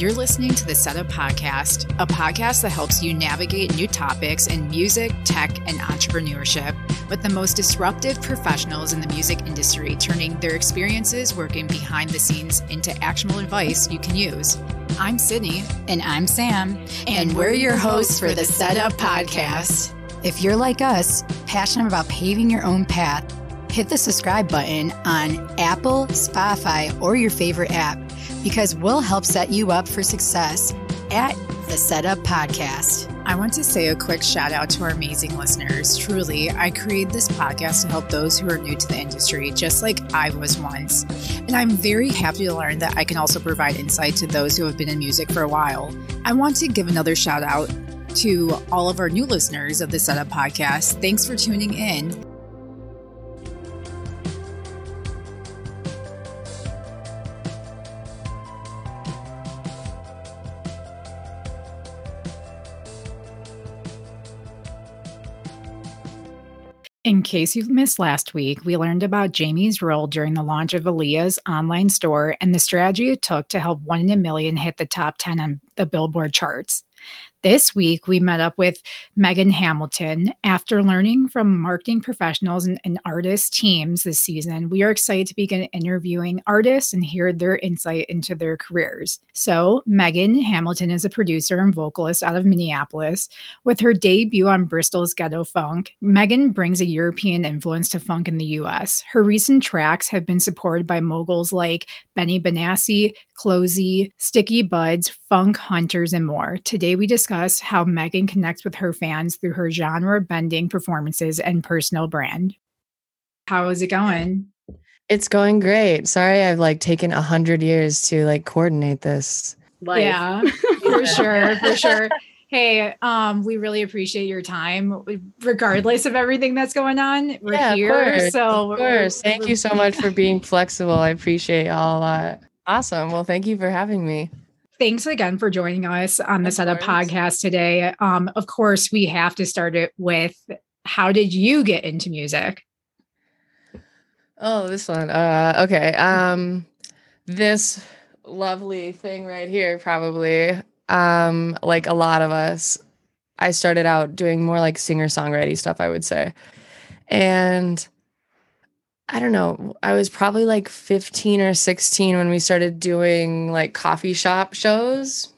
You're listening to the Setup Podcast, a podcast that helps you navigate new topics in music, tech, and entrepreneurship with the most disruptive professionals in the music industry, turning their experiences working behind the scenes into actionable advice you can use. I'm Sydney. And I'm Sam. And, and we're your hosts for the Setup Podcast. If you're like us, passionate about paving your own path, hit the subscribe button on Apple, Spotify, or your favorite app because we'll help set you up for success at the Setup Podcast. I want to say a quick shout out to our amazing listeners. Truly, I created this podcast to help those who are new to the industry, just like I was once. And I'm very happy to learn that I can also provide insight to those who have been in music for a while. I want to give another shout out to all of our new listeners of the Setup Podcast. Thanks for tuning in. In case you've missed last week, we learned about Jamie's role during the launch of Aaliyah's online store and the strategy it took to help One in a Million hit the top 10 on the Billboard charts. This week, we met up with Megan Hamilton. After learning from marketing professionals and, and artist teams this season, we are excited to begin interviewing artists and hear their insight into their careers. So, Megan Hamilton is a producer and vocalist out of Minneapolis. With her debut on Bristol's Ghetto Funk, Megan brings a European influence to funk in the US. Her recent tracks have been supported by moguls like Benny Benassi, CloZee, Sticky Buds, Funk Hunters, and more. Today, we discuss how Megan connects with her fans through her genre bending performances and personal brand. How is it going? It's going great. Sorry, I've like taken a hundred years to like coordinate this. Life. Yeah, for sure, for sure. Hey, um, we really appreciate your time, regardless of everything that's going on. We're yeah, here, of course, so of course. Thank you so much for being flexible. I appreciate y'all a lot. Awesome. Well, thank you for having me thanks again for joining us on the of Setup course. podcast today. Um, of course, we have to start it with how did you get into music? Oh, this one. Uh, okay. Um, this lovely thing right here, probably. Um, like a lot of us, I started out doing more like singer songwriting stuff, I would say. And I don't know. I was probably like 15 or 16 when we started doing like coffee shop shows.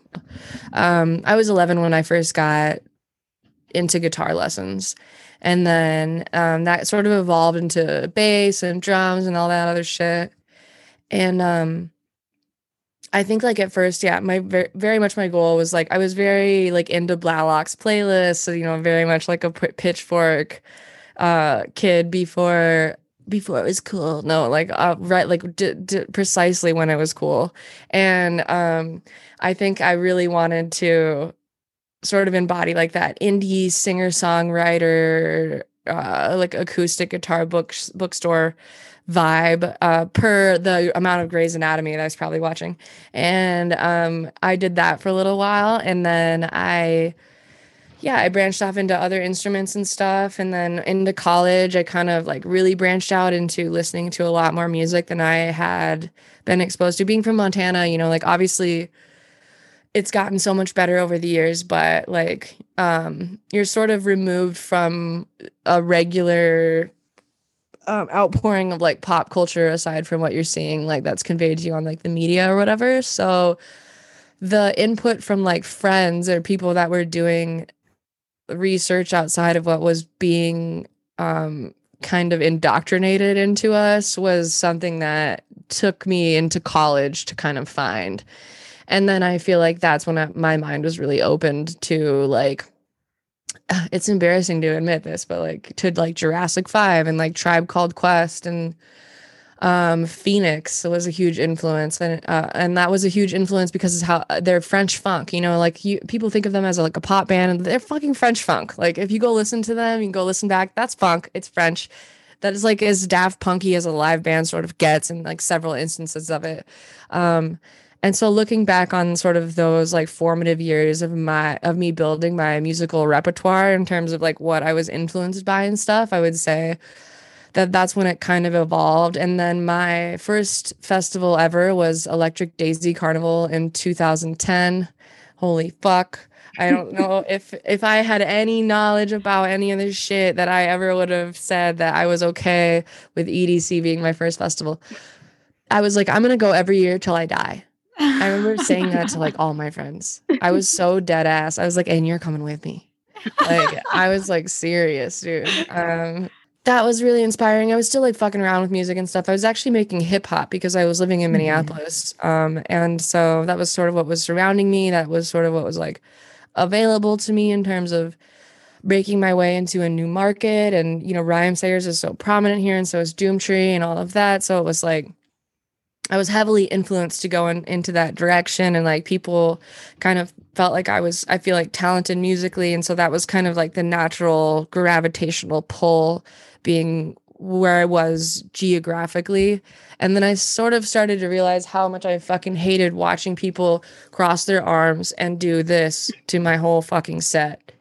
Um, I was 11 when I first got into guitar lessons. And then um, that sort of evolved into bass and drums and all that other shit. And um, I think like at first, yeah, my very, very much my goal was like I was very like into Blalock's playlist, so you know, very much like a pitchfork uh kid before before it was cool. No, like uh, right, like d- d- precisely when it was cool. And um, I think I really wanted to sort of embody like that indie singer songwriter, uh, like acoustic guitar book bookstore vibe uh, per the amount of Grey's Anatomy that I was probably watching. And um, I did that for a little while, and then I yeah, I branched off into other instruments and stuff. And then into college, I kind of like really branched out into listening to a lot more music than I had been exposed to. Being from Montana, you know, like obviously it's gotten so much better over the years, but like um, you're sort of removed from a regular um, outpouring of like pop culture aside from what you're seeing, like that's conveyed to you on like the media or whatever. So the input from like friends or people that were doing research outside of what was being um, kind of indoctrinated into us was something that took me into college to kind of find. And then I feel like that's when I, my mind was really opened to like, it's embarrassing to admit this, but like to like Jurassic 5 and like Tribe Called Quest and um, Phoenix was a huge influence, and uh, and that was a huge influence because how uh, they're French funk. You know, like you people think of them as a, like a pop band, and they're fucking French funk. Like if you go listen to them, you can go listen back. That's funk. It's French. That is like as Daft Punky as a live band sort of gets, in like several instances of it. Um, and so looking back on sort of those like formative years of my of me building my musical repertoire in terms of like what I was influenced by and stuff, I would say that that's when it kind of evolved. And then my first festival ever was Electric Daisy Carnival in 2010. Holy fuck. I don't know if if I had any knowledge about any of this shit that I ever would have said that I was okay with EDC being my first festival. I was like, I'm gonna go every year till I die. I remember saying that to like all my friends. I was so dead ass. I was like, and you're coming with me. Like I was like serious, dude. Um that was really inspiring. I was still like fucking around with music and stuff. I was actually making hip hop because I was living in mm-hmm. Minneapolis. Um and so that was sort of what was surrounding me. That was sort of what was like available to me in terms of breaking my way into a new market. And, you know, Rhymesayers is so prominent here, and so is Doomtree and all of that. So it was like, I was heavily influenced to go in, into that direction. And like people kind of felt like I was, I feel like talented musically. And so that was kind of like the natural gravitational pull being where I was geographically. And then I sort of started to realize how much I fucking hated watching people cross their arms and do this to my whole fucking set.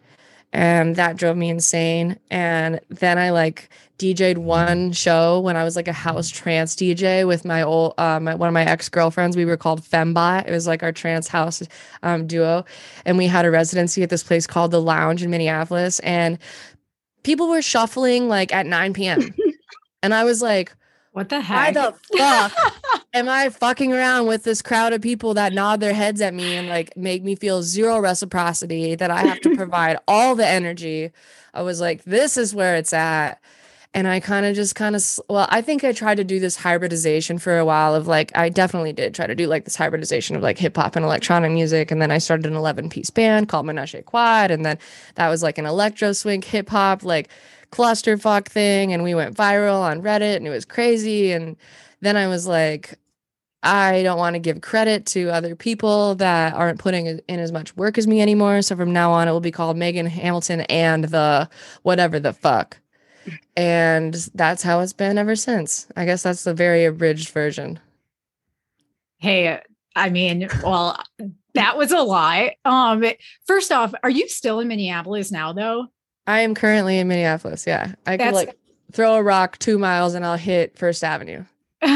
And that drove me insane. And then I like DJ'd one show when I was like a house trance DJ with my old um one of my ex-girlfriends. We were called Fembot. It was like our trance house um duo. And we had a residency at this place called the Lounge in Minneapolis. And people were shuffling like at 9 p.m. And I was like, what the heck? Why the fuck am I fucking around with this crowd of people that nod their heads at me and like make me feel zero reciprocity that I have to provide all the energy? I was like, this is where it's at. And I kind of just kind of, well, I think I tried to do this hybridization for a while of like, I definitely did try to do like this hybridization of like hip hop and electronic music. And then I started an 11 piece band called Menage Quad. And then that was like an electro swing hip hop, like, clusterfuck thing and we went viral on Reddit and it was crazy. And then I was like, I don't want to give credit to other people that aren't putting in as much work as me anymore. So from now on, it will be called Megan Hamilton and the whatever the fuck. And that's how it's been ever since. I guess that's the very abridged version. Hey, I mean, well, that was a lie. Um, first off, are you still in Minneapolis now, though? I am currently in Minneapolis. Yeah. I could like throw a rock two miles and I'll hit First Avenue,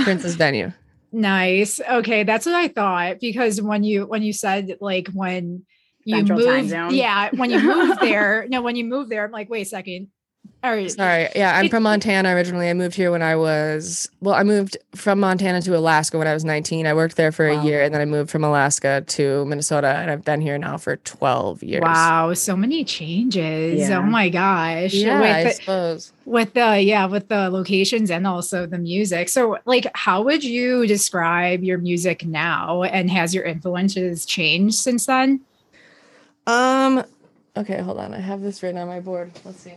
Prince's Venue. Nice. Okay. That's what I thought because when you, when you said like when you Central moved, yeah, when you moved there, no, when you moved there, I'm like, wait a second, Sorry. Yeah, I'm from Montana originally. I moved here when I was well, I moved from Montana to Alaska when I was 19. I worked there for wow. a year and then I moved from Alaska to Minnesota and I've been here now for 12 years. Wow, so many changes. Oh yeah. Oh my gosh. Yeah, with I the, suppose. With the yeah, with the locations and also the music. So like how would you describe your music now and has your influences changed since then? Um okay, hold on. I have this written on my board. Let's see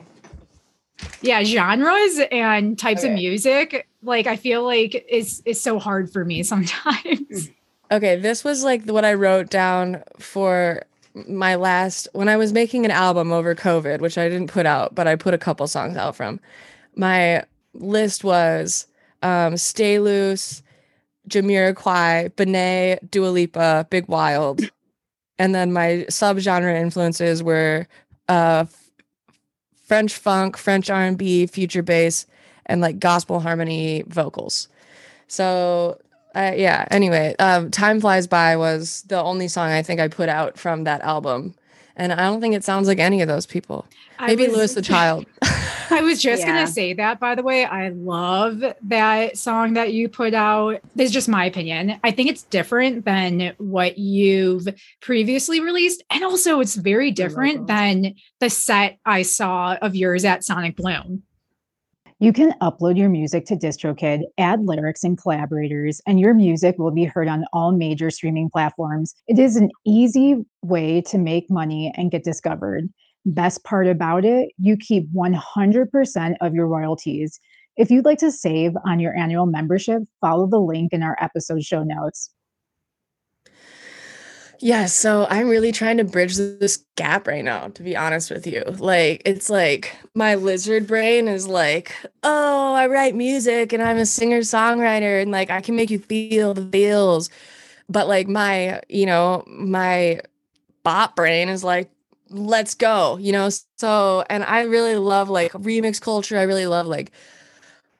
yeah genres and types okay. of music like i feel like is is so hard for me sometimes okay this was like what i wrote down for my last when i was making an album over covid which i didn't put out but i put a couple songs out from my list was um stay loose jamiroquai benet dua lipa big wild and then my subgenre influences were uh French funk, French R&B, future bass, and like gospel harmony vocals. So uh, yeah. Anyway, um, "Time Flies By" was the only song I think I put out from that album, and I don't think it sounds like any of those people. Maybe was, Louis the Child. I was just yeah. gonna say that. By the way, I love that song that you put out. This is just my opinion. I think it's different than what you've previously released, and also it's very different than the set I saw of yours at Sonic Bloom. You can upload your music to DistroKid, add lyrics and collaborators, and your music will be heard on all major streaming platforms. It is an easy way to make money and get discovered. Best part about it, you keep 100% of your royalties. If you'd like to save on your annual membership, follow the link in our episode show notes. Yeah, so I'm really trying to bridge this gap right now, to be honest with you. Like, it's like my lizard brain is like, oh, I write music and I'm a singer songwriter and like I can make you feel the feels. But like my, you know, my bot brain is like, let's go, you know? So, and I really love like remix culture. I really love like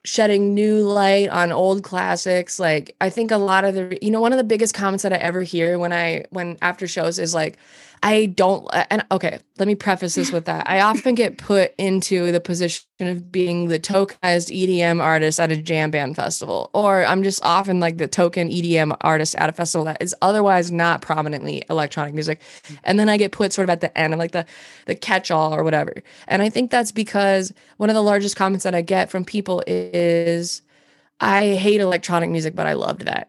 shedding new light on old classics. Like I think a lot of the you know one of the biggest comments that I ever hear when I when after shows is like I don't uh, and okay, let me preface this with that. I often get put into the position of being the tokenized EDM artist at a jam band festival or I'm just often like the token EDM artist at a festival that is otherwise not prominently electronic music. And then I get put sort of at the end of like the the catch-all or whatever. And I think that's because one of the largest comments that I get from people is I hate electronic music but I loved that.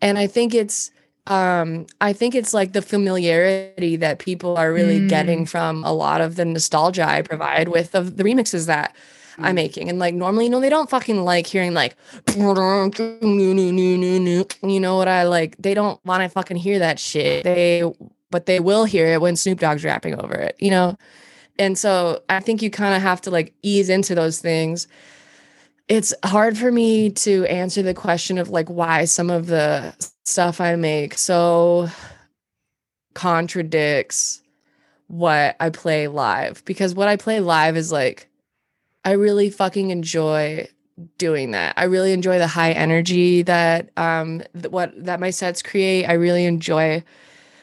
And I think it's um i think it's like the familiarity that people are really mm. getting from a lot of the nostalgia i provide with the, the remixes that mm. i'm making. And like normally you know they don't fucking like hearing like you know what i like? They don't want to fucking hear that shit. They but they will hear it when snoop dogg's rapping over it you know? And so i think you kind of have to like ease into those things it's hard for me to answer the question of like why some of the stuff I make so contradicts what I play live because what I play live is like I really fucking enjoy doing that. I really enjoy the high energy that um th- what that my sets create. I really enjoy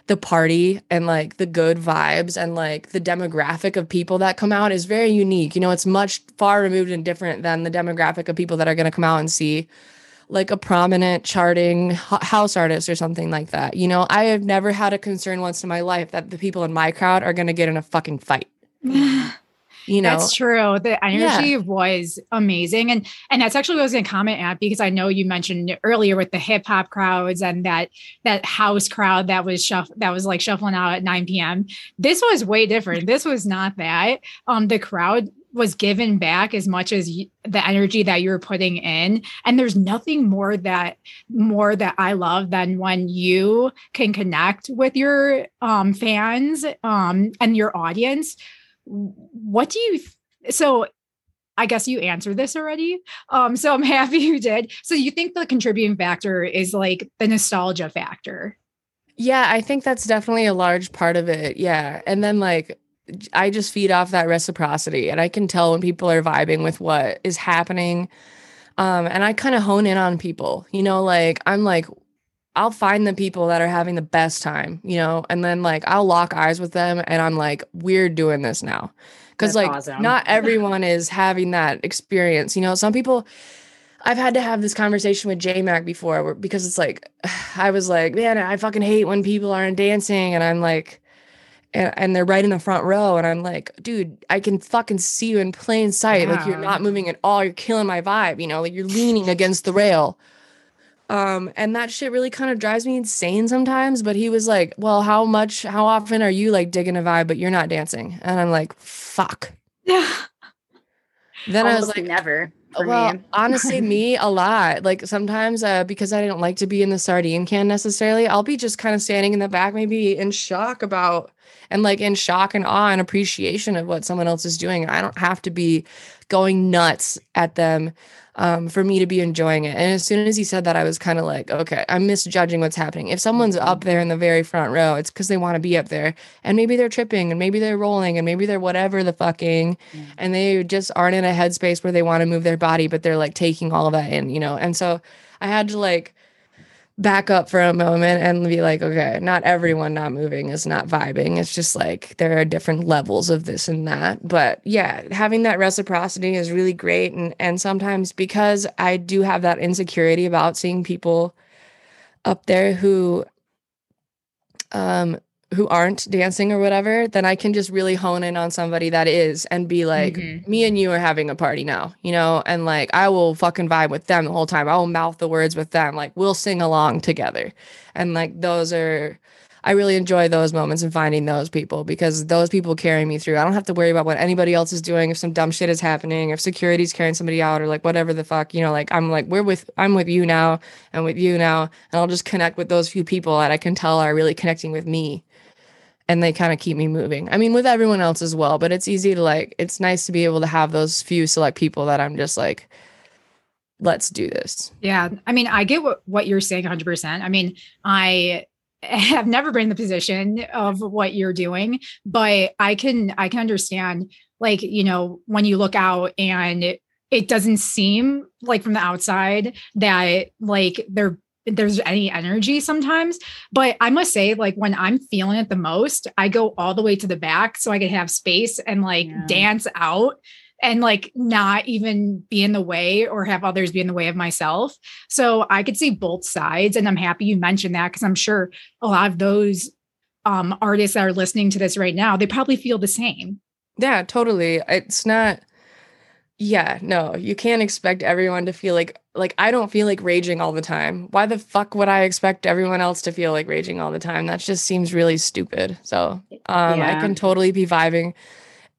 the party and like the good vibes and like the demographic of people that come out is very unique. You know, it's much far removed and different than the demographic of people that are going to come out and see like a prominent charting house artist or something like that. You know, I have never had a concern once in my life that the people in my crowd are going to get in a fucking fight. you know? That's true. The energy yeah. was amazing and and that's actually what i was going to comment at because i know you mentioned earlier with the hip hop crowds and that that house crowd that was shuff that was like shuffling out at 9 p.m this was way different. This was not that. Um the crowd was given back as much as the energy that you were putting in and there's nothing more that more that i love than when you can connect with your um, fans um, and your audience what do you so I guess you answered this already. Um, so I'm happy you did. So you think the contributing factor is like the nostalgia factor? Yeah, I think that's definitely a large part of it. Yeah. And then like I just feed off that reciprocity and I can tell when people are vibing with what is happening. Um, and I kind of hone in on people, you know, like I'm like, I'll find the people that are having the best time, you know, and then like I'll lock eyes with them and I'm like, we're doing this now. Cause like awesome. not everyone is having that experience. You know, some people I've had to have this conversation with J Mac before because it's like I was like, man, I fucking hate when people aren't dancing and I'm like and, and they're right in the front row and I'm like, dude, I can fucking see you in plain sight. Yeah. Like you're not moving at all. You're killing my vibe, you know, like you're leaning against the rail. Um, and that shit really kind of drives me insane sometimes. But he was like, Well, how much, how often are you like digging a vibe, but you're not dancing? And I'm like, fuck. Yeah. Then Almost I was like, never. well, me. honestly, me a lot. Like sometimes, uh, because I don't like to be in the sardine can necessarily, I'll be just kind of standing in the back, maybe in shock about and like in shock and awe and appreciation of what someone else is doing. I don't have to be going nuts at them um, for me to be enjoying it. And as soon as he said that, I was kind of like, okay, I'm misjudging what's happening. If someone's up there in the very front row, it's because they want to be up there. And maybe they're tripping and maybe they're rolling and maybe they're whatever the fucking, mm. and they just aren't in a headspace where they want to move their body, but they're like taking all of that in, you know? And so I had to like, back up for a moment and be like, okay, not everyone not moving is not vibing. It's just like there are different levels of this and that. But yeah, having that reciprocity is really great. And and sometimes because I do have that insecurity about seeing people up there who um who aren't dancing or whatever, then I can just really hone in on somebody that is and be like, mm-hmm. me and you are having a party now, you know, and like I will fucking vibe with them the whole time. I will mouth the words with them. Like we'll sing along together. And like those are I really enjoy those moments and finding those people because those people carry me through. I don't have to worry about what anybody else is doing, if some dumb shit is happening, if security's carrying somebody out or like whatever the fuck, you know, like I'm like, we're with, I'm with you now and with you now. And I'll just connect with those few people that I can tell are really connecting with me and they kind of keep me moving. I mean, with everyone else as well, but it's easy to like, it's nice to be able to have those few select people that I'm just like, let's do this. Yeah. I mean, I get what, what you're saying 100%. I mean, I have never been in the position of what you're doing, but I can, I can understand like, you know, when you look out and it doesn't seem like from the outside that like they're there's any energy sometimes. But I must say, like when I'm feeling it the most, I go all the way to the back so I can have space and like Yeah. dance out and like not even be in the way or have others be in the way of myself. So I could see both sides. And I'm happy you mentioned that because I'm sure a lot of those um, artists that are listening to this right now, they probably feel the same. Yeah, totally. It's not yeah, no, you can't expect everyone to feel like like I don't feel like raging all the time. Why the fuck would I expect everyone else to feel like raging all the time? That just seems really stupid. So, um I can totally be vibing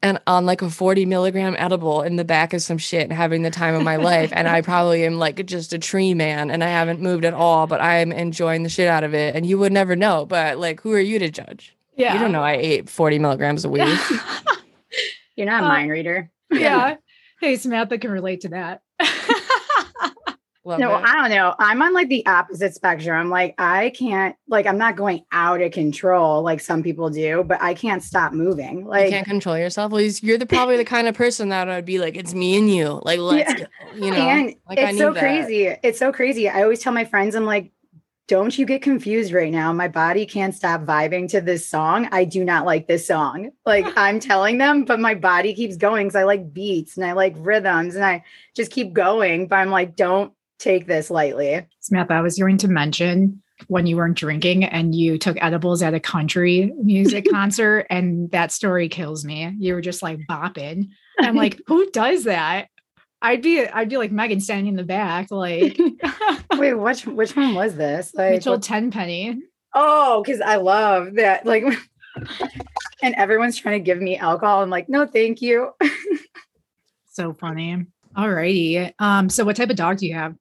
and on like a 40 milligram edible in the back of some shit and having the time of my life. And I probably am like just a tree man and I haven't moved at all, but I am enjoying the shit out of it. And you would never know. But like, who are you to judge? Yeah. You don't know I ate 40 milligrams a week. You're not a Uh, mind reader. yeah. Hey, Samantha can relate to that. Love No, it. I don't know. I'm on like the opposite spectrum. Like I can't like I'm not going out of control like some people do, but I can't stop moving. you Like can't control yourself. Well, you're the probably the kind of person that I'd be like, it's me and you. Like, let's Yeah. go. You know, and like I it's so that. crazy. It's so crazy. I always tell my friends, I'm like, don't you get confused right now. My body can't stop vibing to this song. I do not like this song. Like I'm telling them, but my body keeps going because I like beats and I like rhythms and I just keep going. But I'm like, don't take this lightly. Samantha, I was going to mention when you weren't drinking and you took edibles at a country music concert, and that story kills me. You were just like bopping. I'm like, who does that? I'd be, I'd be like Megan standing in the back, like Wait, which which one was this? Like Mitchell what- Tenpenny. Oh, because I love that. Like, and everyone's trying to give me alcohol. I'm like, no, thank you. So funny. All righty. Um, so what type of dog do you have?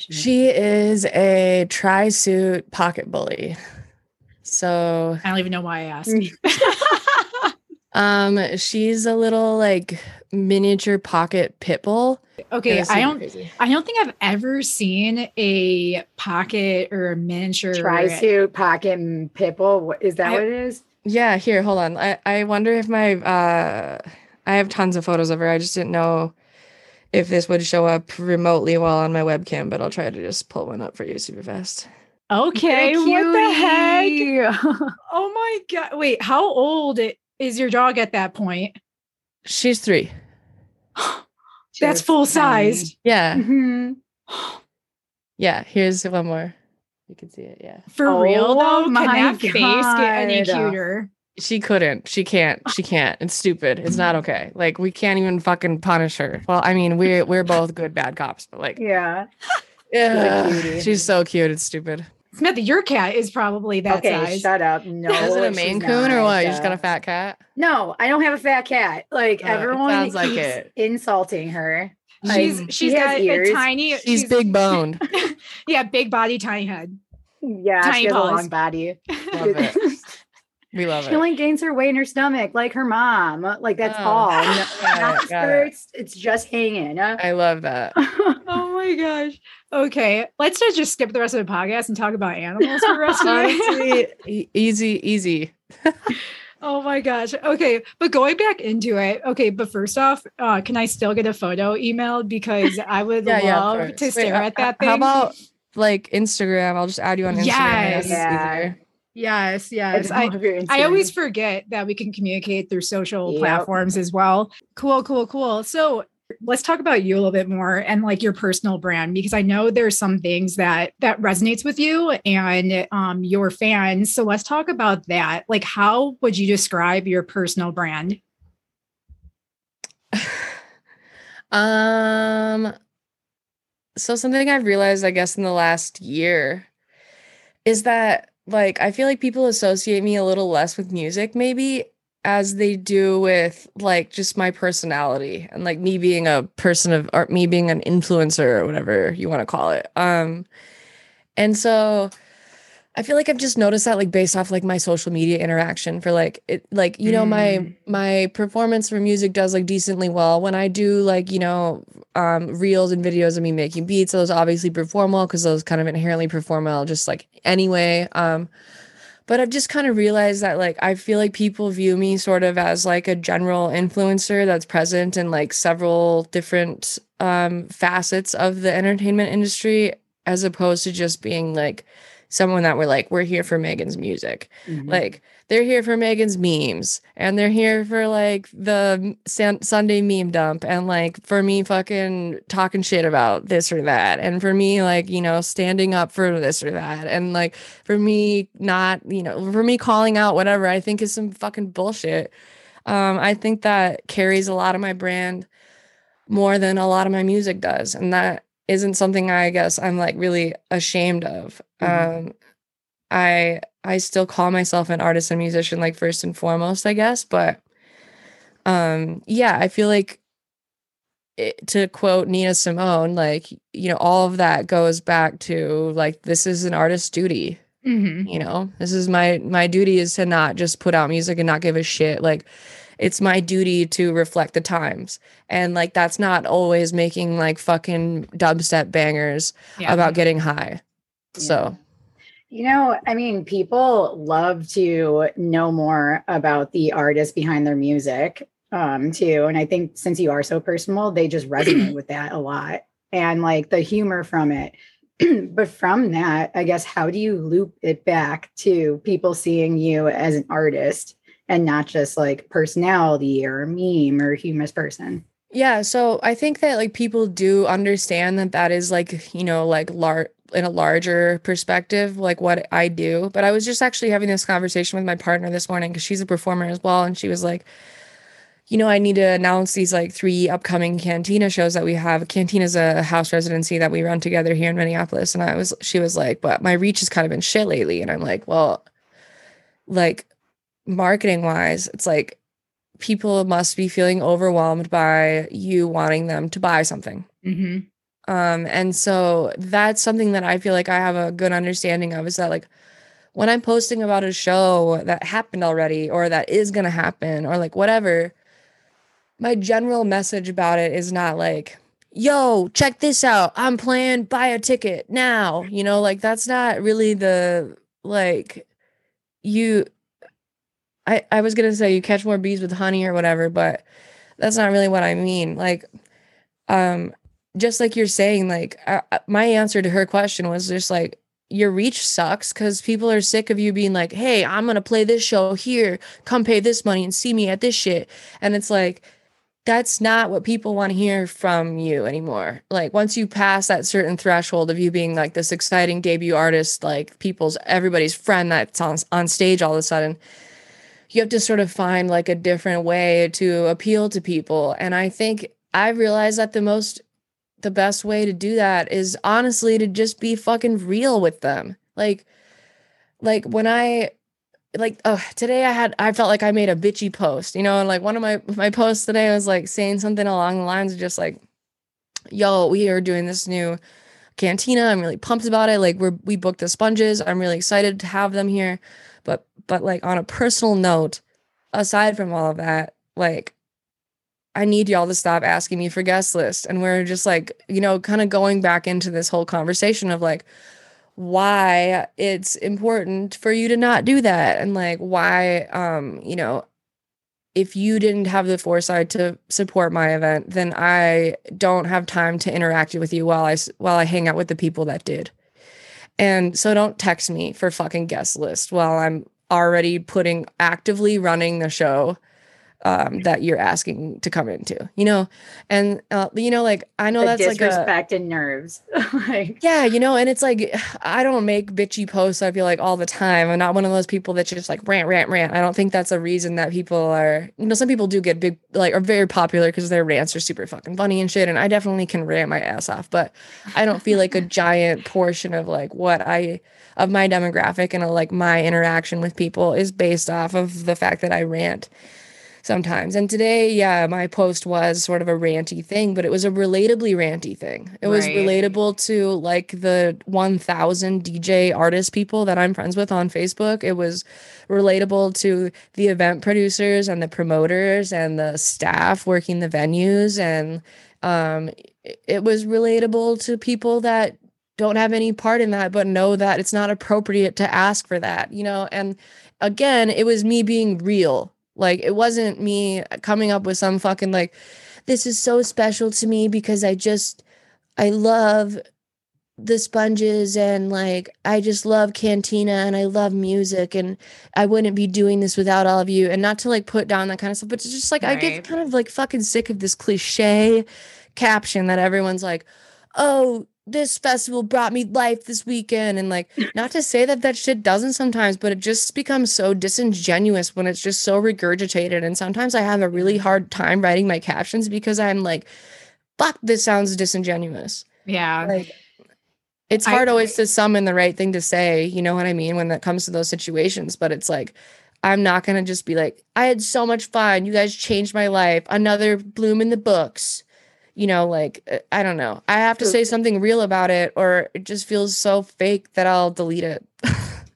She is a tri suit pocket bully. So, I don't even know why I asked. um, she's a little like miniature pocket pit bull. Okay, I don't crazy. I don't think I've ever seen a pocket or a miniature Tri-suit pocket and pitbull. Is that? I- what it is? Yeah, here, hold on. I, I wonder if my uh I have tons of photos of her. I just didn't know if this would show up remotely while on my webcam, but I'll try to just pull one up for you super fast. Okay, what the heck? Oh my god. Wait, how old is your dog at that point? She's three. That's full sized. Yeah. Mhm. Yeah. Here's one more. You can see it. Yeah. For Oh real though? Can that face get any cuter? She couldn't. She can't. She can't. It's stupid. It's not okay. Like we can't even fucking punish her. Well, I mean, we're we're both good bad cops, but like Yeah. yeah, she's so cute. It's stupid. Samantha, your cat is probably that okay, size. shut up. No. Is it a she's Maine Coon or not. what? You just got a fat cat? No, I don't have a fat cat. Like Uh, everyone sounds like it. insulting her. She's Like, she's she has got ears. a tiny She's big boned. yeah, big body, tiny head. Yeah, Tiny she has paws. a long body. Love it. We love She it. only gains her weight in her stomach, like her mom. Like that's Oh, all. No, not it. It's just hanging. I love that. Oh my gosh. Okay, let's just skip the rest of the podcast and talk about animals for the rest of the e- easy, easy. Oh my gosh. Okay. But going back into it. Okay. But first off, uh, can I still get a photo emailed? Because I would Yeah, yeah. love course. to Wait, stare uh, at that uh, thing. How about like Instagram? I'll just add you on Instagram. I guess it's Yes. easier. Yes, yes. I, I always forget that we can communicate through social Yep. platforms as well. Cool, cool, cool. So let's talk about you a little bit more and like your personal brand because I know there's some things that that resonates with you and um your fans. So let's talk about that. Like how would you describe your personal brand? Um so something I've realized I guess in the last year is that like I feel like people associate me a little less with music maybe as they do with like just my personality and like me being a person of or me being an influencer or whatever you want to call it. Um and so I feel like I've just noticed that like based off like my social media interaction for like it like you know my Mm. my performance for music does like decently well when I do like you know um reels and videos of me making beats those obviously perform well because those kind of inherently perform well just like anyway um but I've just kind of realized that like I feel like people view me sort of as like a general influencer that's present in like several different um facets of the entertainment industry as opposed to just being like someone that we're like we're here for Megan's music. Mhm. Like they're here for Megan's memes and they're here for like the Sun- Sunday meme dump and like for me fucking talking shit about this or that and for me like you know standing up for this or that and like for me not you know for me calling out whatever I think is some fucking bullshit. Um I think that carries a lot of my brand more than a lot of my music does and that isn't something I guess I'm like really ashamed of. Mhm. Um I I still call myself an artist and musician like first and foremost, I guess, but um yeah, I feel like it, to quote Nina Simone, like you know, all of that goes back to like this is an artist's duty, hmm you know. This is my my duty is to not just put out music and not give a shit. Like it's my duty to reflect the times. And like that's not always making like fucking dubstep bangers Yeah. about getting high. So You know, I mean, people love to know more about the artist behind their music, um, too. And I think since you are so personal, they just resonate with that a lot and like the humor from it. but from that, I guess, how do you loop it back to people seeing you as an artist and not just like personality or meme or humorous person? Yeah, so I think that like people do understand that that is like, you know, like lar- in a larger perspective, like what I do. But I was just actually having this conversation with my partner this morning because she's a performer as well. And she was like, you know, I need to announce these like three upcoming Cantina shows that we have. Cantina is a house residency that we run together here in Minneapolis. And I was, she was like, but my reach has kind of been shit lately. And I'm like, well, like marketing wise, it's like people must be feeling overwhelmed by you wanting them to buy something. hmm Um, and so that's something that I feel like I have a good understanding of is that like when I'm posting about a show that happened already or that is gonna happen or like whatever, my general message about it is not like, yo, check this out. I'm playing buy a ticket now. You know, like that's not really the like you I, I was gonna say you catch more bees with honey or whatever, but that's not really what I mean. Like, um, just like you're saying, like I, my answer to her question was just like your reach sucks because people are sick of you being like, "Hey, I'm gonna play this show here. Come pay this money and see me at this shit." And it's like that's not what people want to hear from you anymore. Like once you pass that certain threshold of you being like this exciting debut artist, like people's everybody's friend that's on on stage all of a sudden, you have to sort of find like a different way to appeal to people. And I think I've realized that the most the best way to do that is honestly to just be fucking real with them. Like like when I like oh today I had I felt like I made a bitchy post, you know, and like one of my my posts today was like saying something along the lines of just like, "Yo, we are doing this new cantina. I'm really pumped about it. Like we're we booked the sponges. I'm really excited to have them here." But but like on a personal note, aside from all of that, like I need y'all to stop asking me for guest list. And we're just like, you know, kind of going back into this whole conversation of like why it's important for you to not do that. And like why um you know if you didn't have the foresight to support my event then i don't have time to interact with you while i while i hang out with the people that did. And so don't text me for fucking guest list while i'm already putting actively running the show um that you're asking to come into you know and uh, you know like i know the that's like a disrespect and nerves. like, yeah, you know, and it's like I don't make bitchy posts, I feel like all the time. I'm not one of those people that just like rant, rant, rant. I don't think that's a reason that people are, you know, some people do get big, like, are very popular because their rants are super fucking funny and shit. And I definitely can rant my ass off, but I don't feel like a giant portion of like what I, of my demographic and uh, like my interaction with people is based off of the fact that I rant sometimes. And today, yeah, my post was sort of a ranty thing, but it was a relatably ranty thing. It was relatable to like the 1000 DJ artist people that I'm friends with on Facebook. It was relatable to the event producers and the promoters and the staff working the venues and um it was relatable to people that don't have any part in that, but know that it's not appropriate to ask for that, you know? And again, it was me being real. Like, it wasn't me coming up with some fucking like, this is so special to me because I just, I love the sponges and like I just love cantina and I love music and I wouldn't be doing this without all of you. And not to like put down that kind of stuff but it's just like I get kind of like fucking sick of this cliche caption that everyone's like oh this festival brought me life this weekend. And like not to say that that shit doesn't sometimes but it just becomes so disingenuous when it's just so regurgitated. And sometimes I have a really hard time writing my captions because I'm like fuck this sounds disingenuous. Yeah. like it's I- hard always to summon the right thing to say you know what i mean when that comes to those situations. But it's like i'm not gonna just be like i had so much fun. You guys changed my life. Another bloom in the books you know like uh, i don't know i have to say something real about it or it just feels so fake that i'll delete it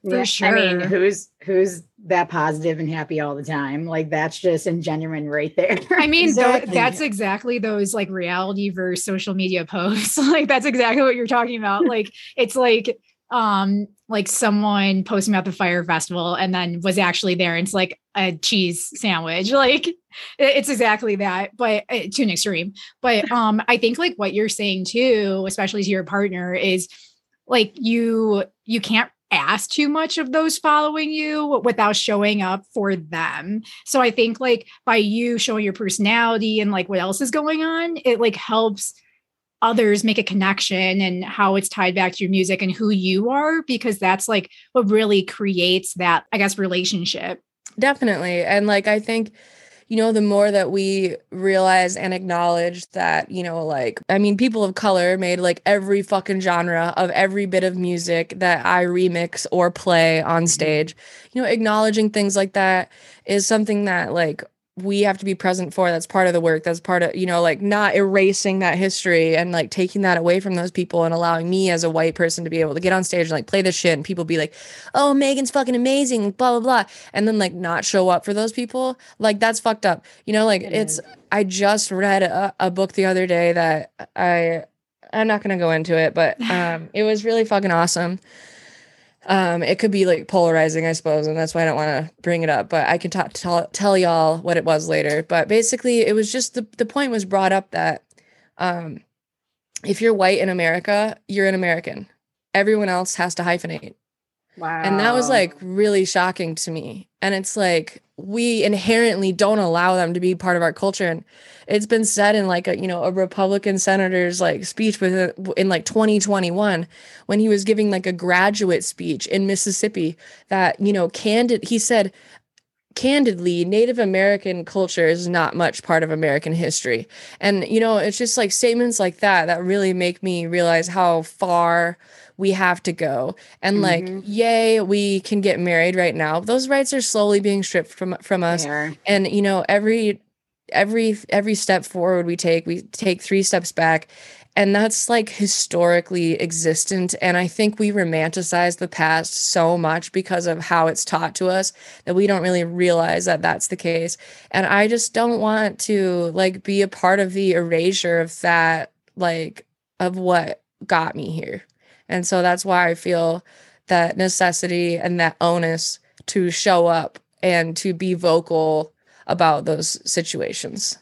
For sure. I mean, who's who's that positive and happy all the time? Like that's just ingenuine right there. I mean, tho- Exactly. that's exactly those like reality versus social media posts. like that's exactly what you're talking about. like it's like um like someone posting about the fire festival and then was actually there and it's like a cheese sandwich. Like it's exactly that, but uh, to an extreme. But um I think like what you're saying too, especially to your partner, is like you you can't ask too much of those following you without showing up for them. So I think like by you showing your personality and like what else is going on, it like helps others make a connection and how it's tied back to your music and who you are because that's like what really creates that I guess relationship. Definitely. And like I think you know the more that we realize and acknowledge that you know like I mean people of color made like every fucking genre of every bit of music that I remix or play on mm-hmm. stage. You know acknowledging things like that is something that like we have to be present for that's part of the work that's part of you know like not erasing that history and like taking that away from those people and allowing me as a white person to be able to get on stage and like play this shit and people be like oh megan's fucking amazing blah blah blah. And then like not show up for those people like that's fucked up. You know like It it's is. i just read a, a book the other day that i i'm not gonna go into it but um it was really fucking awesome um it could be like polarizing i suppose and that's why i don't want to bring it up but i can ta- tell tell y'all what it was later but basically it was just the, the point was brought up that um if you're white in america you're an american everyone else has to hyphenate Wow. and that was like really shocking to me. And it's like we inherently don't allow them to be part of our culture. And it's been said in like a, you know, a Republican senator's like speech with uh, in like 2021 when he was giving like a graduate speech in Mississippi that, you know, candid he said candidly native american culture is not much part of american history and you know it's just like statements like that that really make me realize how far we have to go. And like Mhm. yay we can get married right now. Those rights are slowly being stripped from from us. and you know every every every step forward we take we take three steps back. And that's like historically existent. And i think we romanticize the past so much because of how it's taught to us that we don't really realize that that's the case. And i just don't want to like be a part of the erasure of that like of what got me here and so that's why i feel that necessity and that onus to show up and to be vocal about those situations.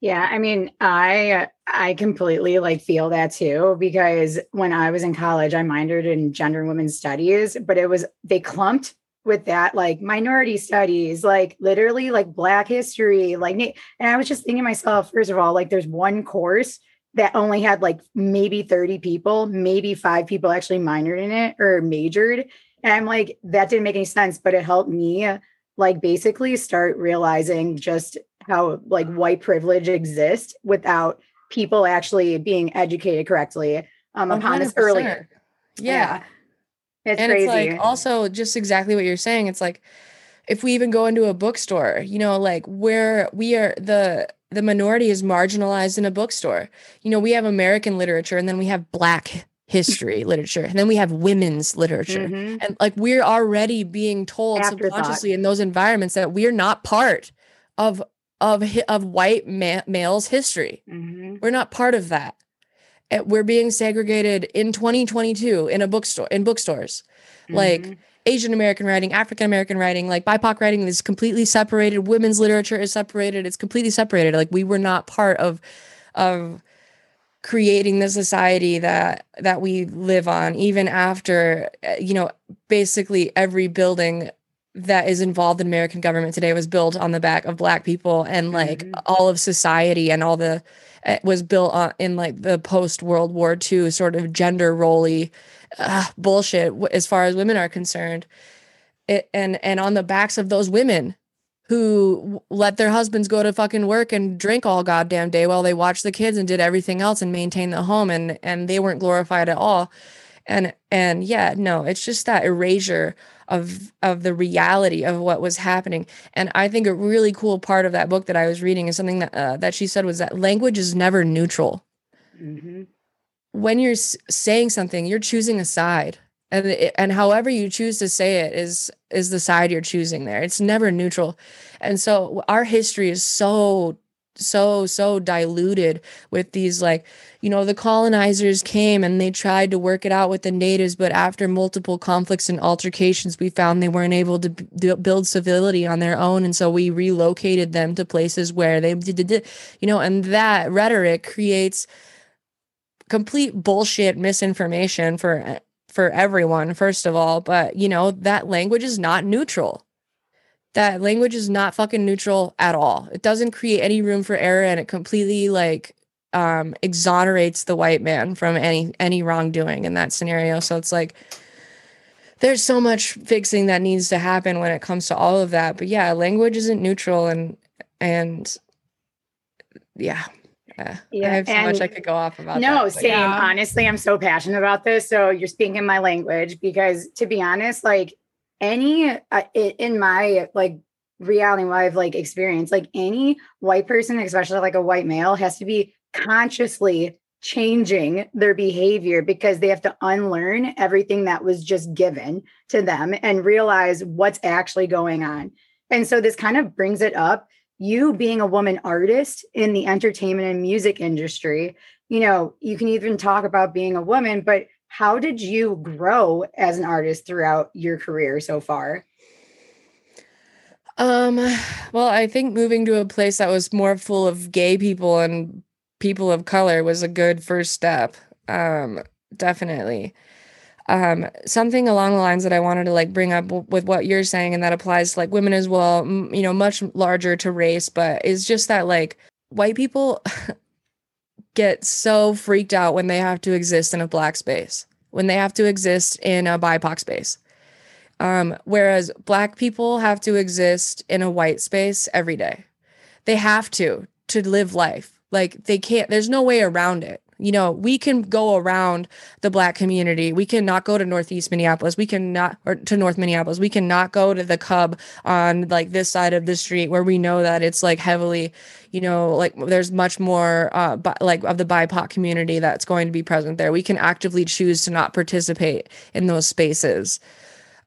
Yeah, I mean, I I completely like feel that too because when I was in college, I minored in gender and women's studies, but it was they clumped with that like minority studies, like literally like Black history, like and I was just thinking to myself, first of all, like there's one course that only had like maybe 30 people, maybe five people actually minored in it or majored, and I'm like that didn't make any sense, but it helped me like basically start realizing just how like white privilege exists without people actually being educated correctly um, upon this 100%. earlier. yeah It's and crazy. it's like also just exactly what you're saying it's like if we even go into a bookstore you know like where we are the the minority is marginalized in a bookstore you know we have american literature and then we have black history literature and then we have women's literature Mhm. and like we're already being told Afterthought. subconsciously in those environments that we're not part of of of white ma- males history Mhm. we're not part of that we're being segregated in 2022 in a bookstore in bookstores mm-hmm. like asian american writing african american writing like bipoc writing is completely separated. Women's literature is separated. It's completely separated. Like we were not part of of creating the society that that we live on even after eh, you know basically every building that is involved in American government today was built on the back of black people and like mm-hmm. all of society and all the it was built on in like the post World War II sort of gender roly uh, bullshit as far as women are concerned. It, and and on the backs of those women who let their husbands go to fucking work and drink all goddamn day while they watched the kids and did everything else and maintained the home and and they weren't glorified at all and and yeah no it's just that erasure of of the reality of what was happening and i think a really cool part of that book that i was reading is something that uh, that she said was that language is never neutral mm-hmm. When you're saying something you're choosing a side. And it, and however you choose to say it is is the side you're choosing there. It's never neutral. And so our history is so so so diluted with these like you know the colonizers came and they tried to work it out with the natives but after multiple conflicts and altercations we found they weren't able to b- build civility on their own. And so we relocated them to places where they did, you know and that rhetoric creates complete bullshit misinformation for for everyone first of all but you know that language is not neutral that language is not fucking neutral at all. It doesn't create any room for error and it completely like um exonerates the white man from any any wrongdoing in that scenario. So it's like there's so much fixing that needs to happen when it comes to all of that. But yeah, language isn't neutral and and yeah. Yeah, yeah. I have so much I could go off about. No, that, same. Yeah. Honestly, I'm so passionate about this. So you're speaking my language because, to be honest, like any uh, in my like reality what I've like experienced, like any white person, especially like a white male, has to be consciously changing their behavior because they have to unlearn everything that was just given to them and realize what's actually going on. And so this kind of brings it up. You being a woman artist in the entertainment and music industry, you know, you can even talk about being a woman, but how did you grow as an artist throughout your career so far? Um, well, I think moving to a place that was more full of gay people and people of color was a good first step. Um, definitely. Um, something along the lines that I wanted to like bring up w- with what you're saying, and that applies to like women as well, m- you know, much larger to race, but is just that like white people get so freaked out when they have to exist in a black space, when they have to exist in a BIPOC space. Um, whereas black people have to exist in a white space every day. They have to to live life. Like they can't, there's no way around it you know, we can go around the black community. We cannot go to Northeast Minneapolis. We cannot, or to North Minneapolis. We cannot go to the Cub on like this side of the street where we know that it's like heavily, you know, like there's much more, uh, bi- like of the BIPOC community that's going to be present there. We can actively choose to not participate in those spaces.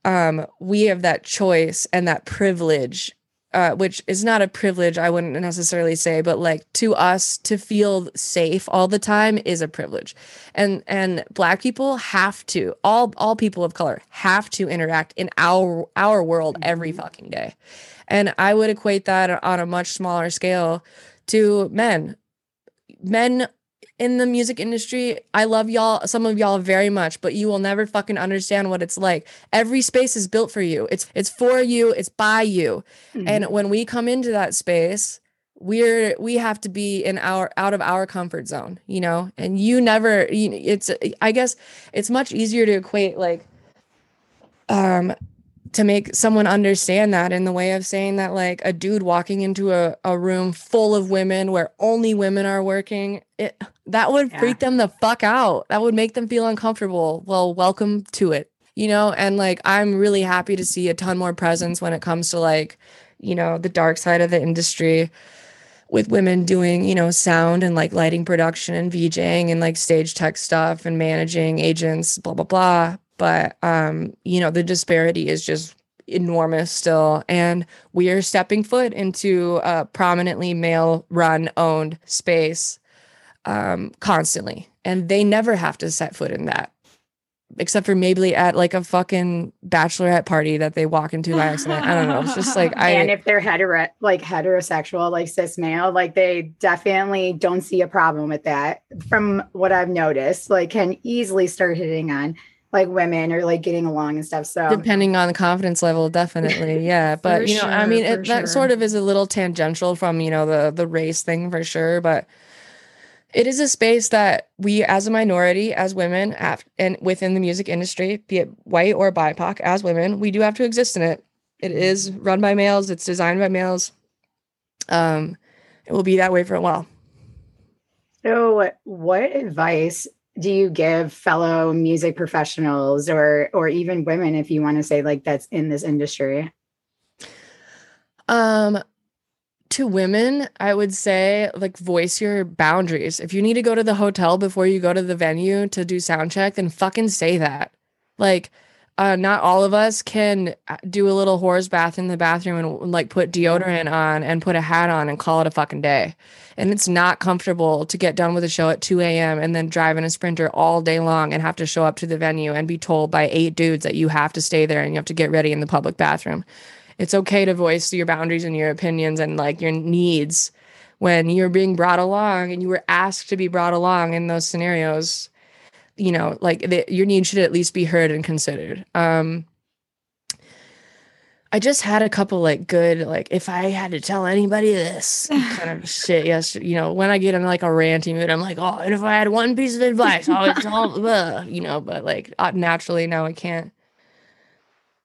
Um, we have that choice and that privilege uh, which is not a privilege, I wouldn't necessarily say, but like to us to feel safe all the time is a privilege. And and black people have to, all all people of color have to interact in our our world every mm-hmm. fucking day. And I would equate that on a much smaller scale to men. Men in the music industry, I love y'all, some of y'all very much, but you will never fucking understand what it's like. Every space is built for you. It's it's for you, it's by you. Mm-hmm. And when we come into that space, we're we have to be in our out of our comfort zone, you know? And you never you, it's I guess it's much easier to equate like um to make someone understand that in the way of saying that like a dude walking into a, a room full of women where only women are working it that would yeah. freak them the fuck out. That would make them feel uncomfortable. Well welcome to it you know? And like i'm really happy to see a ton more presence when it comes to like you know the dark side of the industry with women doing you know sound and like lighting production and vjing and like stage tech stuff and managing agents blah blah blah but um you know the disparity is just enormous still and we are stepping foot into a prominently male run owned space um, constantly, and they never have to set foot in that, except for maybe at like a fucking bachelorette party that they walk into by accident. I don't know. It's just like I. and if they're hetero, like heterosexual, like cis male, like they definitely don't see a problem with that. From what I've noticed, like can easily start hitting on like women or like getting along and stuff. So depending on the confidence level, definitely, yeah. But you know, I mean, for it, that sure. sort of is a little tangential from you know the the race thing for sure, but it is a space that we as a minority as women have and within the music industry be it white or bipoc as women we do have to exist in it it is run by males it's designed by males um it will be that way for a while So, what advice do you give fellow music professionals or or even women if you want to say like that's in this industry? Um, to women, I would say like voice your boundaries. If you need to go to the hotel before you go to the venue to do sound check, then fucking say that. Like, uh, not all of us can uh, do a little horse bath in the bathroom and like put deodorant on and put a hat on and call it a fucking day. And it's not comfortable to get done with a show at 2 a.m. and then drive in a sprinter all day long and have to show up to the venue and be told by eight dudes that you have to stay there and you have to get ready in the public bathroom it's okay to voice your boundaries and your opinions and like your needs when you're being brought along and you were asked to be brought along in those scenarios you know like the, your needs should at least be heard and considered um i just had a couple like good like if i had to tell anybody this kind of shit yes you know when i get in like a ranty mood i'm like oh and if i had one piece of advice i would tell you know but like uh, naturally now i can't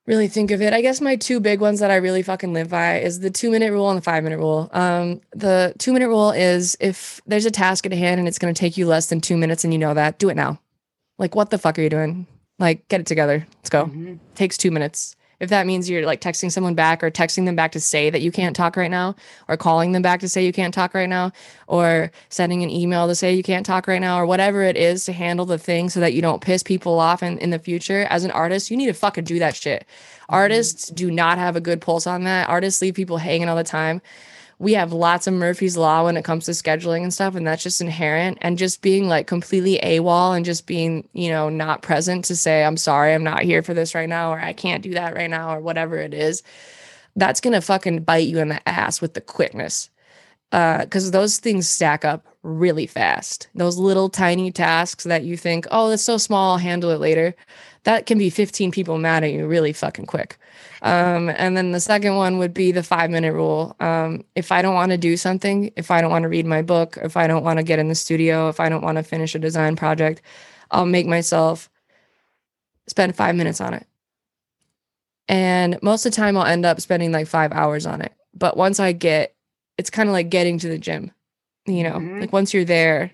really think of it. I guess my two big ones that I really fucking live by is the two minute rule and the five minute rule. Um, the two minute rule is if there's a task at hand and it's going to take you less than two minutes and you know that, do it now. Like, what the fuck are you doing? Like, get it together. Let's go. Mhm. Takes two minutes. If that means you're like texting someone back or texting them back to say that you can't talk right now, or calling them back to say you can't talk right now, or sending an email to say you can't talk right now, or whatever it is to handle the thing so that you don't piss people off in, in the future, as an artist, you need to fucking do that shit. Artists do not have a good pulse on that. Artists leave people hanging all the time. We have lots of Murphy's Law when it comes to scheduling and stuff, and that's just inherent. And just being like completely AWOL and just being, you know, not present to say, I'm sorry, I'm not here for this right now, or I can't do that right now, or whatever it is, that's gonna fucking bite you in the ass with the quickness. Uh, because those things stack up really fast. Those little tiny tasks that you think, oh, that's so small, I'll handle it later that can be 15 people mad at you really fucking quick. Um, and then the second one would be the five minute rule. Um, if I don't want to do something, if I don't want to read my book, if I don't want to get in the studio, if I don't want to finish a design project, I'll make myself spend five minutes on it. And most of the time, I'll end up spending like five hours on it. But once I get, it's kind of like getting to the gym, you know, Mhm. like once you're there,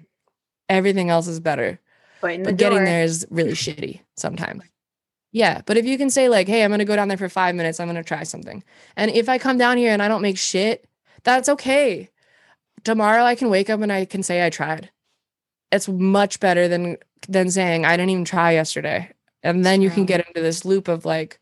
everything else is better in the but getting there is really shitty sometimes. Yeah, but if you can say like, "Hey, I'm gonna go down there for five minutes. I'm gonna try something," and if I come down here and I don't make shit, that's okay. Tomorrow I can wake up and I can say I tried. It's much better than than saying I didn't even try yesterday, and then you can get into this loop of like,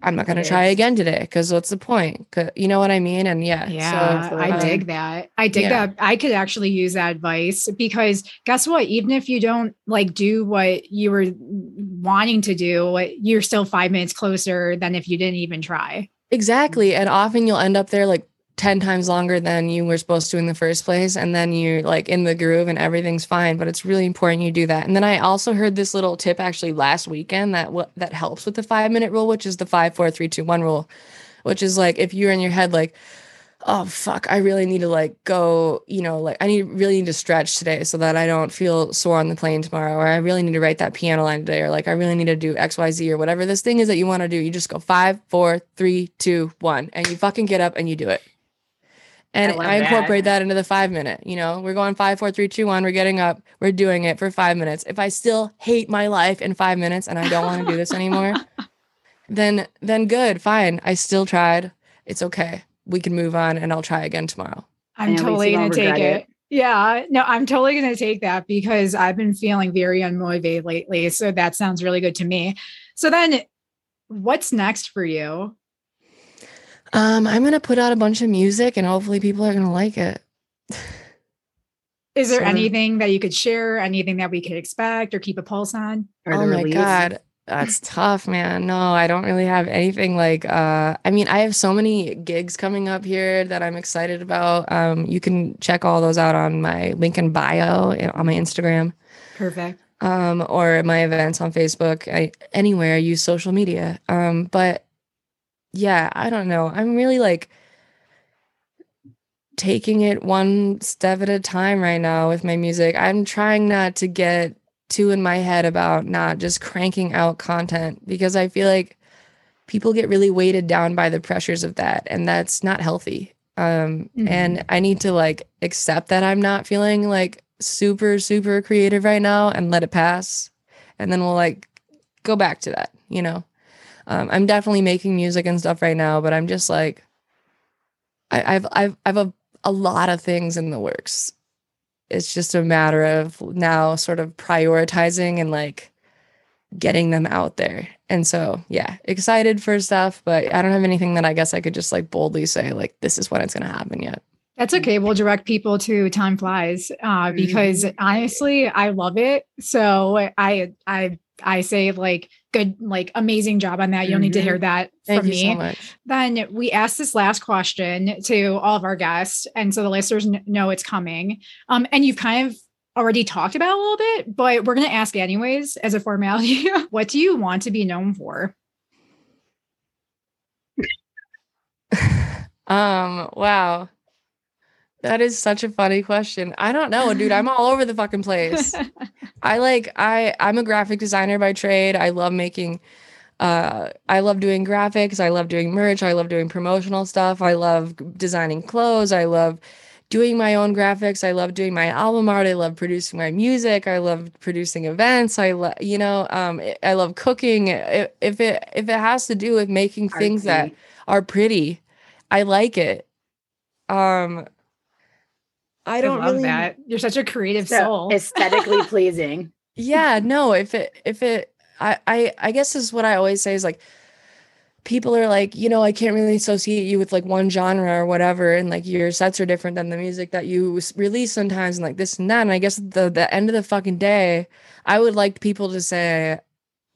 I'm not gonna try again today because what's the point? You know what I mean? And yeah, Yeah, so, I um, dig that. I dig yeah. that. I could actually use that advice because guess what? Even if you don't like do what you were wanting to do, you're still five minutes closer than if you didn't even try. Exactly. And often you'll end up there like 10 times longer than you were supposed to in the first place. And then you're like in the groove and everything's fine. But it's really important you do that. And then I also heard this little tip actually last weekend that what that helps with the five minute rule, which is the five, four, three, two, one rule, which is like if you're in your head like, oh fuck, I really need to like go, you know, like I need really need to stretch today so that I don't feel sore on the plane tomorrow, or I really need to write that piano line today, or like I really need to do XYZ or whatever this thing is that you want to do. You just go five, four, three, two, one, and you fucking get up and you do it. And I I, incorporate that. that into the five minute. You know, we're going five, four, three, two, one. We're getting up. We're doing it for five minutes. If I still hate my life in five minutes and I don't want to do this anymore, then then good, fine. I still tried. It's okay. We can move on, and I'll try again tomorrow. I'm And totally gonna take it. it. Yeah, no, I'm totally gonna take that because I've been feeling very unmotivated lately. So that sounds really good to me. So then what's next for you? Um, I'm gonna put out a bunch of music, and hopefully, people are gonna like it. Is there Sort of- anything that you could share? Anything that we could expect or keep a pulse on? Or the oh my release? god that's tough man no i don't really have anything like uh i mean i have so many gigs coming up here that i'm excited about um you can check all those out on my link in bio on my instagram Perfect. um or my events on facebook I, anywhere i use social media um but yeah i don't know. I'm really like taking it one step at a time right now with my music. I'm trying not to get too in my head about not just cranking out content because i feel like people get really weighted down by the pressures of that and that's not healthy. Um and i need to like accept that i'm not feeling like super super creative right now and let it pass. And then we'll like go back to that you know um, i'm definitely making music and stuff right now but i'm just like I, i've i've i've a, a lot of things in the works it's just a matter of now sort of prioritizing and like getting them out there and so yeah excited for stuff but i don't have anything that i guess i could just like boldly say like this is when it's going to happen yet That's okay. We'll direct people to Time Flies uh, because honestly, I love it. So I I I say like good, like amazing job on that. You'll need to hear that thank from me. so Then we asked this last question to all of our guests, and so the listeners kn- know it's coming. Um, and you've kind of already talked about a little bit, but we're going to ask anyways as a formality. what do you want to be known for? um wow that is such a funny question i don't know dude i'm all over the fucking place I like I I'm a graphic designer by trade. I love making uh I love doing graphics, I love doing merch, I love doing promotional stuff. I love designing clothes, I love doing my own graphics, I love doing my album art, I love producing my music, I love producing events. I love you know, um I- love cooking. If it if it has to do with making things that are pretty, I like it. Um I I don't love really that. You're such a creative So soul. aesthetically pleasing. yeah no if it if it i i i guess this is what i always say is like people are like you know i can't really associate you with like one genre or whatever and like your sets are different than the music that you release sometimes and like this and that and i guess at the the end of the fucking day i would like people to say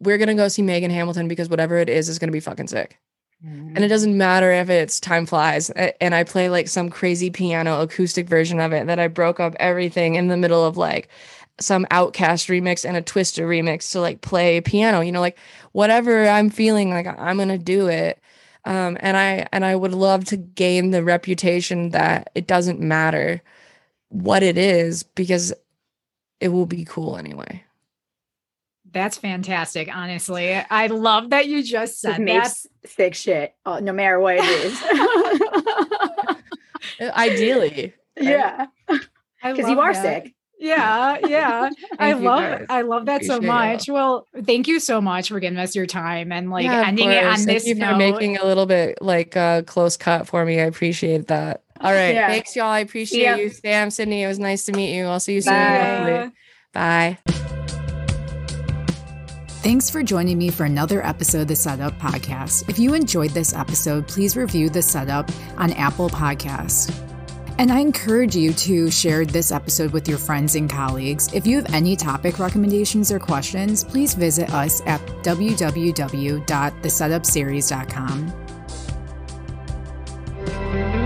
we're gonna go see megan hamilton because whatever it is is gonna be fucking sick and it doesn't matter if it's time flies and i play like some crazy piano acoustic version of it that i broke up everything in the middle of like some OutKast remix and a twister remix to like play piano you know like whatever i'm feeling like i'm gonna do it. Um and i and i would love to gain the reputation that it doesn't matter what it is because it will be cool anyway That's fantastic. Honestly, I love that you just Just said that. makes sick shit, uh, no matter what it is. ideally yeah, because you are that. sick. Yeah, yeah. I love guys. I love that so Appreciate y'all. much. Well, thank you so much for giving us your time and like Yeah, of ending it course. on Thank this you for note. making a little bit like uh close cut for me. I appreciate that. All right. Yeah. Thanks, y'all. I appreciate ya. you, Sam, Sydney. It was nice to meet you. I'll see you soon. Bye. hopefully. Bye. Thanks for joining me for another episode of the Setup Podcast. If you enjoyed this episode, please review the setup on Apple Podcasts. And I encourage you to share this episode with your friends and colleagues. If you have any topic recommendations or questions, please visit us at www.thesetupseries.com.